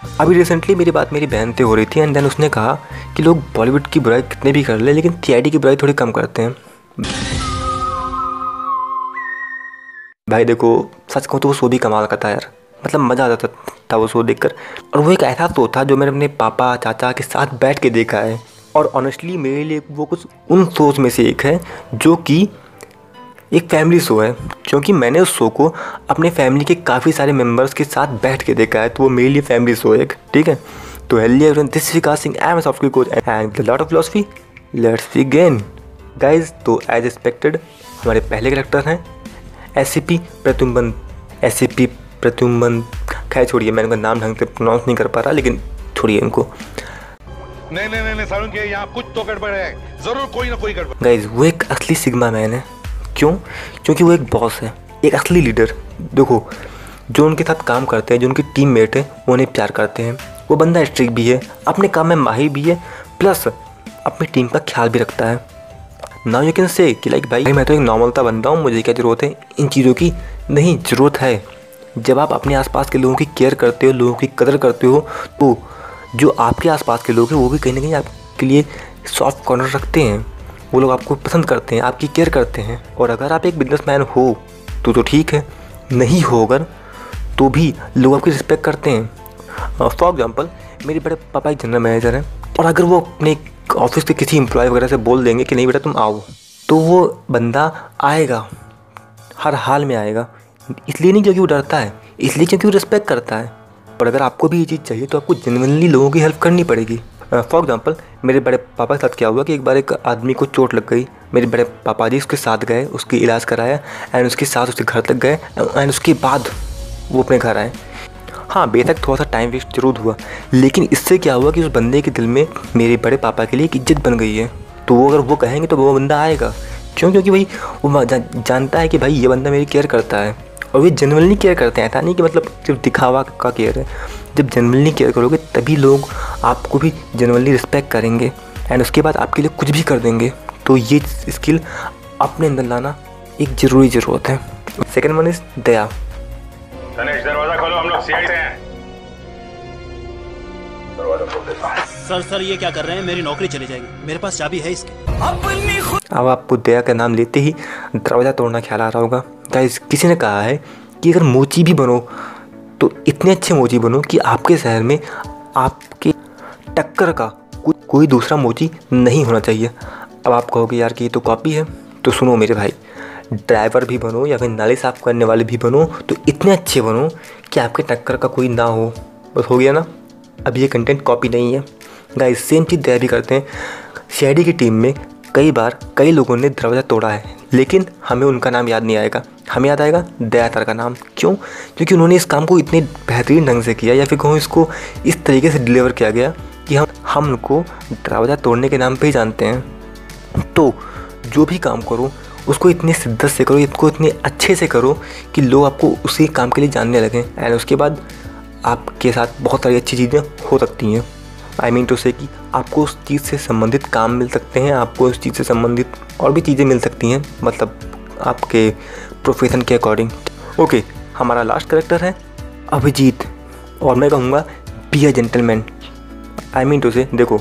अभी रिसेंटली मेरी बात मेरी बहन से हो रही थी एंड देन उसने कहा कि लोग बॉलीवुड की बुराई कितने भी कर ले, लेकिन सी की बुराई थोड़ी कम करते हैं। भाई देखो, सच कहूँ तो वो शो भी कमाल का था यार। मतलब मज़ा आता था वो शो देखकर। और वो एक ऐसा शो था जो मैंने अपने पापा, चाचा के साथ बैठ के देखा है। और ऑनेस्टली मेरे लिए वो कुछ उन शोज़ में से एक है जो कि एक फैमिली शो है क्योंकि मैंने उस शो को अपने फैमिली के काफ़ी सारे मेंबर्स के साथ बैठ के देखा है तो वो मेरे लिए फैमिली शो है एक ठीक है? तो hello everyone this Vikas Singh I am software coach and the lot of philosophy let's begin guys तो एज एक्सपेक्टेड हमारे पहले करेक्टर हैं S C P Pradyuman S C P Pradyuman खैर छोड़िए मैं उनका नाम ढंग से प्रोनाउंस नहीं कर पा रहा लेकिन छोड़िए उनको नहीं नहीं नहीं, नहीं सारुण के यहाँ कुछ तो गड़बड़ है ज़रूर कोई ना कोई गड़बड़। गाइज़ वो एक असली सिग्मा मैन है क्यों? क्योंकि वो एक बॉस है, एक असली लीडर देखो, जो उनके साथ काम करते हैं, जो उनकी टीम मेट है, वो उन्हें प्यार करते हैं। वो बंदा स्ट्रिक भी है, अपने काम में माहिर भी है प्लस अपनी टीम का ख्याल भी रखता है। ना यू कैन से कि लाइक भाई, मैं तो एक नॉर्मल था बंदा हूँ, मुझे क्या ज़रूरत है? इन चीज़ों की नहीं, ज़रूरत है। जब आप अपने आसपास के लोगों की केयर करते हो, लोगों की कदर करते हो तो जो आपके आसपास के लोग हैं, वो भी कहीं ना कहीं आपके लिए सॉफ्ट कॉर्नर रखते हैं। वो लोग आपको पसंद करते हैं, आपकी केयर करते हैं। और अगर आप एक बिजनेसमैन हो तो तो ठीक है। नहीं हो अगर तो भी लोग आपकी रिस्पेक्ट करते हैं। फॉर एग्ज़ाम्पल मेरे बड़े पापा एक जनरल मैनेजर हैं, और अगर वो अपने ऑफ़िस के किसी एम्प्लॉय वगैरह से बोल देंगे कि, नहीं बेटा, तुम आओ। तो वो बंदा आएगा, हर हाल में आएगा। इसलिए नहीं क्योंकि वो डरता है, इसलिए क्योंकि वो रिस्पेक्ट करता है। पर अगर आपको भी ये चीज़ चाहिए तो आपको जेनवनली लोगों की हेल्प करनी पड़ेगी। फॉर एग्ज़ाम्पल मेरे बड़े पापा के साथ क्या हुआ कि एक बार एक आदमी को चोट लग गई। मेरे बड़े पापा जी उसके साथ गए, उसकी इलाज कराया एंड उसके साथ उसके घर तक गए एंड उसके बाद वो अपने घर आए। हाँ बेशक थोड़ा सा टाइम वेस्ट ज़रूर हुआ, लेकिन इससे क्या हुआ कि उस बंदे के दिल में मेरे बड़े पापा के लिए एक इज़्ज़त बन गई है। तो वो अगर वो कहेंगे तो वो बंदा आएगा। क्यों? क्योंकि भाई, वो जानता है कि भाई ये बंदा मेरी केयर करता है और वे जनरली केयर करते हैं। ऐसा नहीं कि मतलब सिर्फ़ दिखावा का केयर है। जब जनरली केयर करोगे तभी लोग आपको भी जनरली रिस्पेक्ट करेंगे। एंड उसके बाद आपके लिए कुछ भी कर देंगे। तो ये स्किल अपने अंदर लाना एक ज़रूरी ज़रूरत है। Second one is Daya. दरवाज़ा खोलो हम लोग सीआई से हैं। सर सर ये क्या कर रहे हैं? मेरी नौकरी चली जाएगी। मेरे पास चाबी है इसकी। अब आपको दया का नाम लेते ही दरवाज़ा तोड़ना ख्याल आ रहा होगा। गाइस किसी ने कहा है कि अगर मोची भी बनो तो इतने अच्छे मोची बनो कि आपके शहर में आपके टक्कर का कोई दूसरा मोची नहीं होना चाहिए। अब आप कहोगे, यार, कि ये तो कॉपी है। तो सुनो मेरे भाई ड्राइवर भी बनो या फिर नाली साफ़ करने वाले भी बनो तो इतने अच्छे बनो कि आपके टक्कर का कोई ना हो। बस हो गया ना? अब ये कंटेंट कॉपी नहीं है। गाइस सेम चीज़ दया भी करते हैं। सी की टीम में कई बार कई लोगों ने दरवाज़ा तोड़ा है, लेकिन हमें उनका नाम याद नहीं आएगा। हमें याद आएगा दयातर का नाम। क्यों? क्योंकि उन्होंने इस काम को इतने बेहतरीन ढंग से किया या फिर कहूँ इसको इस तरीके से डिलीवर किया गया कि हम हम उनको दरवाज़ा तोड़ने के नाम पे ही जानते हैं। तो जो भी काम करो, उसको इतनी शिद्दत से करो इसको इतने अच्छे से करो कि लोग आपको उसी काम के लिए जानने लगें। एंड उसके बाद आपके साथ बहुत सारी अच्छी चीज़ें हो सकती हैं। आई मीन टू से कि आपको उस चीज़ से संबंधित काम मिल सकते हैं, आपको उस चीज़ से संबंधित और भी चीज़ें मिल सकती हैं मतलब आपके प्रोफेशन के अकॉर्डिंग ओके हमारा लास्ट करेक्टर है अभिजीत और मैं कहूँगा be a gentleman I mean to say देखो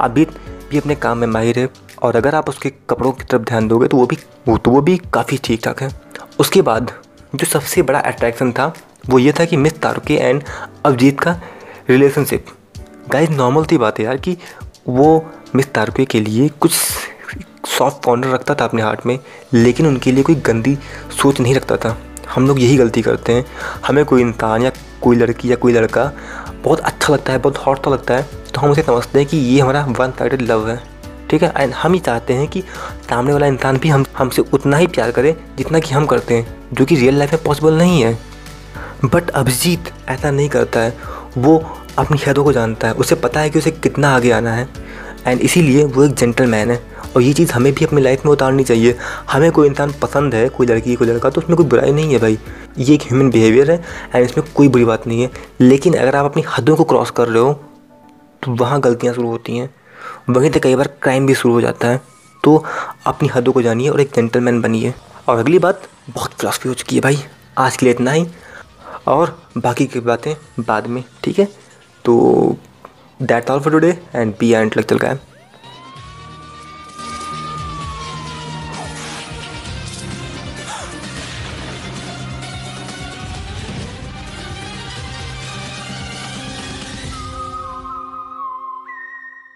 अभिजीत भी अपने काम में माहिर है और अगर आप उसके कपड़ों की तरफ़ ध्यान दोगे तो वो भी, वो तो वो भी काफ़ी ठीक ठाक है। उसके बाद जो सबसे बड़ा अट्रैक्शन था, वो ये था कि मिस तारुके एंड अभिजीत का रिलेशनशिप गाइस नॉर्मल थी बात है यार कि वो मिस तारके के लिए कुछ सॉफ्ट कॉर्नर रखता था अपने हार्ट में, लेकिन उनके लिए कोई गंदी सोच नहीं रखता था। हम लोग यही गलती करते हैं। हमें कोई इंसान या कोई लड़की या कोई लड़का बहुत अच्छा लगता है, बहुत हॉट तो लगता है तो हम उसे समझते हैं कि ये हमारा वन साइडेड लव है। ठीक है? एंड हम ही चाहते हैं कि सामने वाला इंसान भी हम, हमसे उतना ही प्यार करे जितना कि हम करते हैं, जो कि रियल लाइफ में पॉसिबल नहीं है। बट अभिजीत ऐसा नहीं करता है। वो अपनी हदों को जानता है, उसे पता है कि उसे कितना आगे आना है। एंड इसीलिए वो एक जेंटलमैन है। और ये चीज़ हमें भी अपनी लाइफ में उतारनी चाहिए। हमें कोई इंसान पसंद है, कोई लड़की, कोई लड़का तो उसमें कोई बुराई नहीं है भाई। ये एक ह्यूमन बिहेवियर है एंड इसमें कोई बुरी बात नहीं है। लेकिन अगर आप अपनी हदों को क्रॉस कर रहे हो तो वहाँ गलतियाँ शुरू होती हैं। वहीं तो कई बार क्राइम भी शुरू हो जाता है। तो अपनी हदों को जानिए और एक जेंटलमैन बनिए। और अगली बात, बहुत फिलासफी हो चुकी है भाई। आज के लिए इतना ही। और बाकी की बातें बाद में, ठीक है? तो that all for today and P एंड लग चल है